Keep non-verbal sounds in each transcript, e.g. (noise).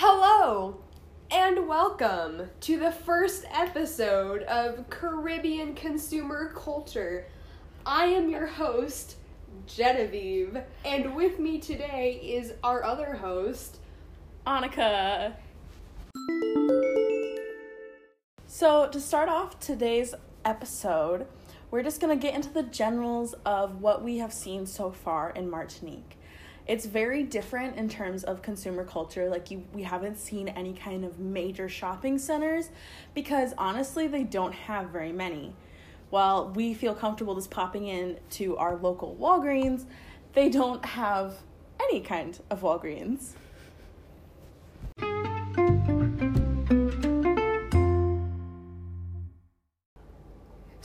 Hello and welcome to the first episode of Caribbean Consumer Culture. I am your host, Genevieve, and with me today is our other host, Annika. So, to start off today's episode, we're just going to get into the generals of what we have seen so far in Martinique. It's very different in terms of consumer culture. Like you we haven't seen any kind of major shopping centers because honestly, they don't have very many. While we feel comfortable just popping in to our local Walgreens, they don't have any kind of Walgreens.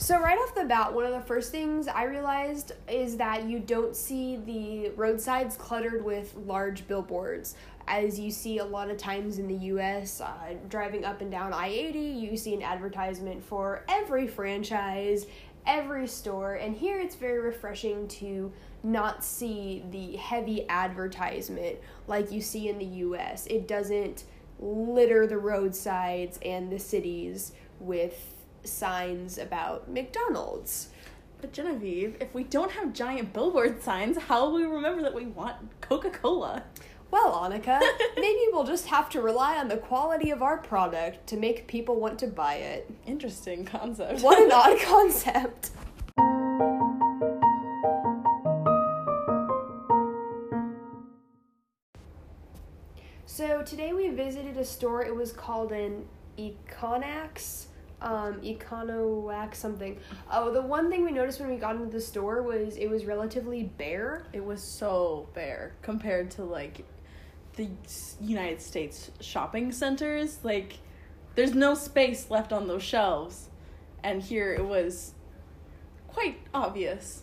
So, right off the bat, one of the first things I realized is that you don't see the roadsides cluttered with large billboards. As you see a lot of times in the US, uh, driving up and down I 80, you see an advertisement for every franchise, every store, and here it's very refreshing to not see the heavy advertisement like you see in the US. It doesn't litter the roadsides and the cities with signs about McDonald's. But Genevieve, if we don't have giant billboard signs, how will we remember that we want Coca Cola? Well, Annika, (laughs) maybe we'll just have to rely on the quality of our product to make people want to buy it. Interesting concept. What an odd (laughs) concept. So today we visited a store. It was called an Econax um, Econowax something. Oh, the one thing we noticed when we got into the store was it was relatively bare. It was so bare compared to like the United States shopping centers. Like, there's no space left on those shelves, and here it was quite obvious.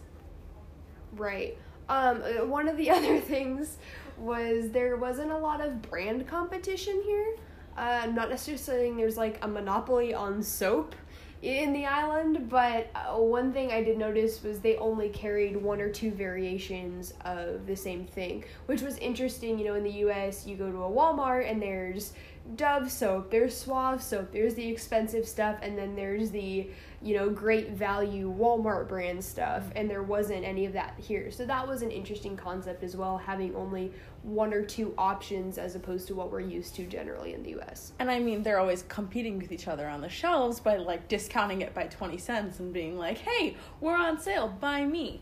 Right. Um, one of the (laughs) other things was there wasn't a lot of brand competition here. Uh, not necessarily saying there's like a monopoly on soap in the island, but uh, one thing I did notice was they only carried one or two variations of the same thing, which was interesting. You know, in the US, you go to a Walmart and there's Dove soap, there's Suave soap, there's the expensive stuff, and then there's the, you know, great value Walmart brand stuff, and there wasn't any of that here. So that was an interesting concept as well, having only one or two options as opposed to what we're used to generally in the US. And I mean, they're always competing with each other on the shelves by like discounting it by 20 cents and being like, hey, we're on sale, buy me.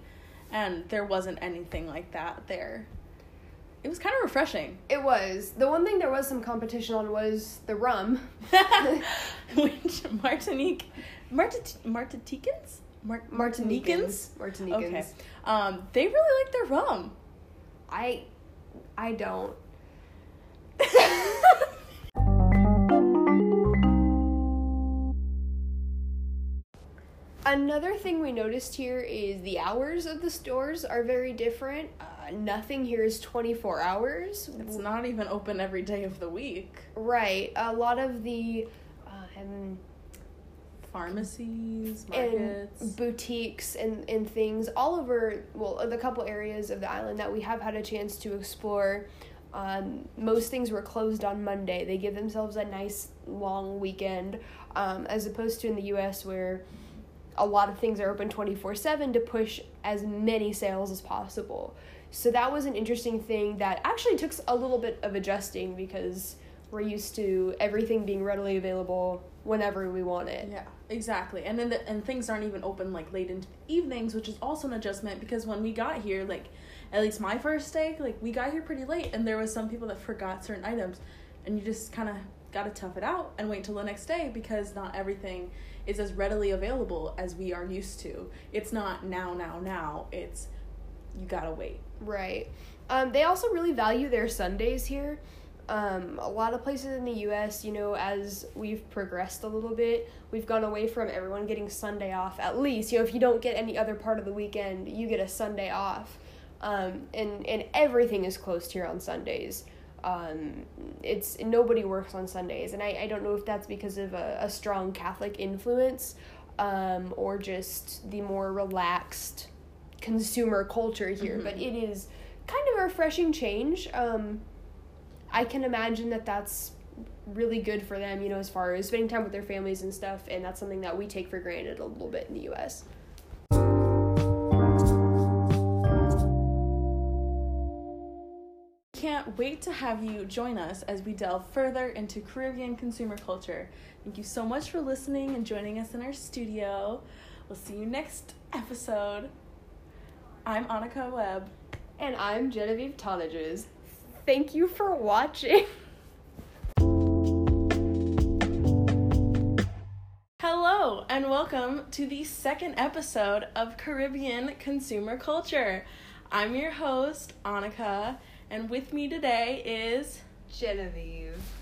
And there wasn't anything like that there it was kind of refreshing. It was. The one thing there was some competition on was the rum. (laughs) Which Martinique Martit Martinicans? Mar- Martinicans? Martinicans. Okay. Um, they really like their rum. I I don't. (laughs) Another thing we noticed here is the hours of the stores are very different. Nothing here is 24 hours. It's not even open every day of the week. Right. A lot of the um, pharmacies, markets, and boutiques, and, and things all over, well, the couple areas of the island that we have had a chance to explore. Um, most things were closed on Monday. They give themselves a nice long weekend, um, as opposed to in the US where a lot of things are open 24 7 to push as many sales as possible. So that was an interesting thing that actually took a little bit of adjusting because we're used to everything being readily available whenever we want it. Yeah, exactly. And then the, and things aren't even open like late into the evenings, which is also an adjustment because when we got here, like at least my first day, like we got here pretty late and there was some people that forgot certain items and you just kind of got to tough it out and wait till the next day because not everything is as readily available as we are used to. It's not now, now, now. It's you gotta wait. Right. Um, they also really value their Sundays here. Um, a lot of places in the U.S., you know, as we've progressed a little bit, we've gone away from everyone getting Sunday off. At least, you know, if you don't get any other part of the weekend, you get a Sunday off. Um, and and everything is closed here on Sundays um, it's nobody works on Sundays, and I, I don't know if that's because of a, a strong Catholic influence um, or just the more relaxed consumer culture here. Mm-hmm. But it is kind of a refreshing change. Um, I can imagine that that's really good for them, you know, as far as spending time with their families and stuff, and that's something that we take for granted a little bit in the US. Can't wait to have you join us as we delve further into Caribbean consumer culture. Thank you so much for listening and joining us in our studio. We'll see you next episode. I'm Annika Webb. And I'm Genevieve Tonages. Thank you for watching. (laughs) Hello, and welcome to the second episode of Caribbean Consumer Culture. I'm your host, Annika, and with me today is Genevieve.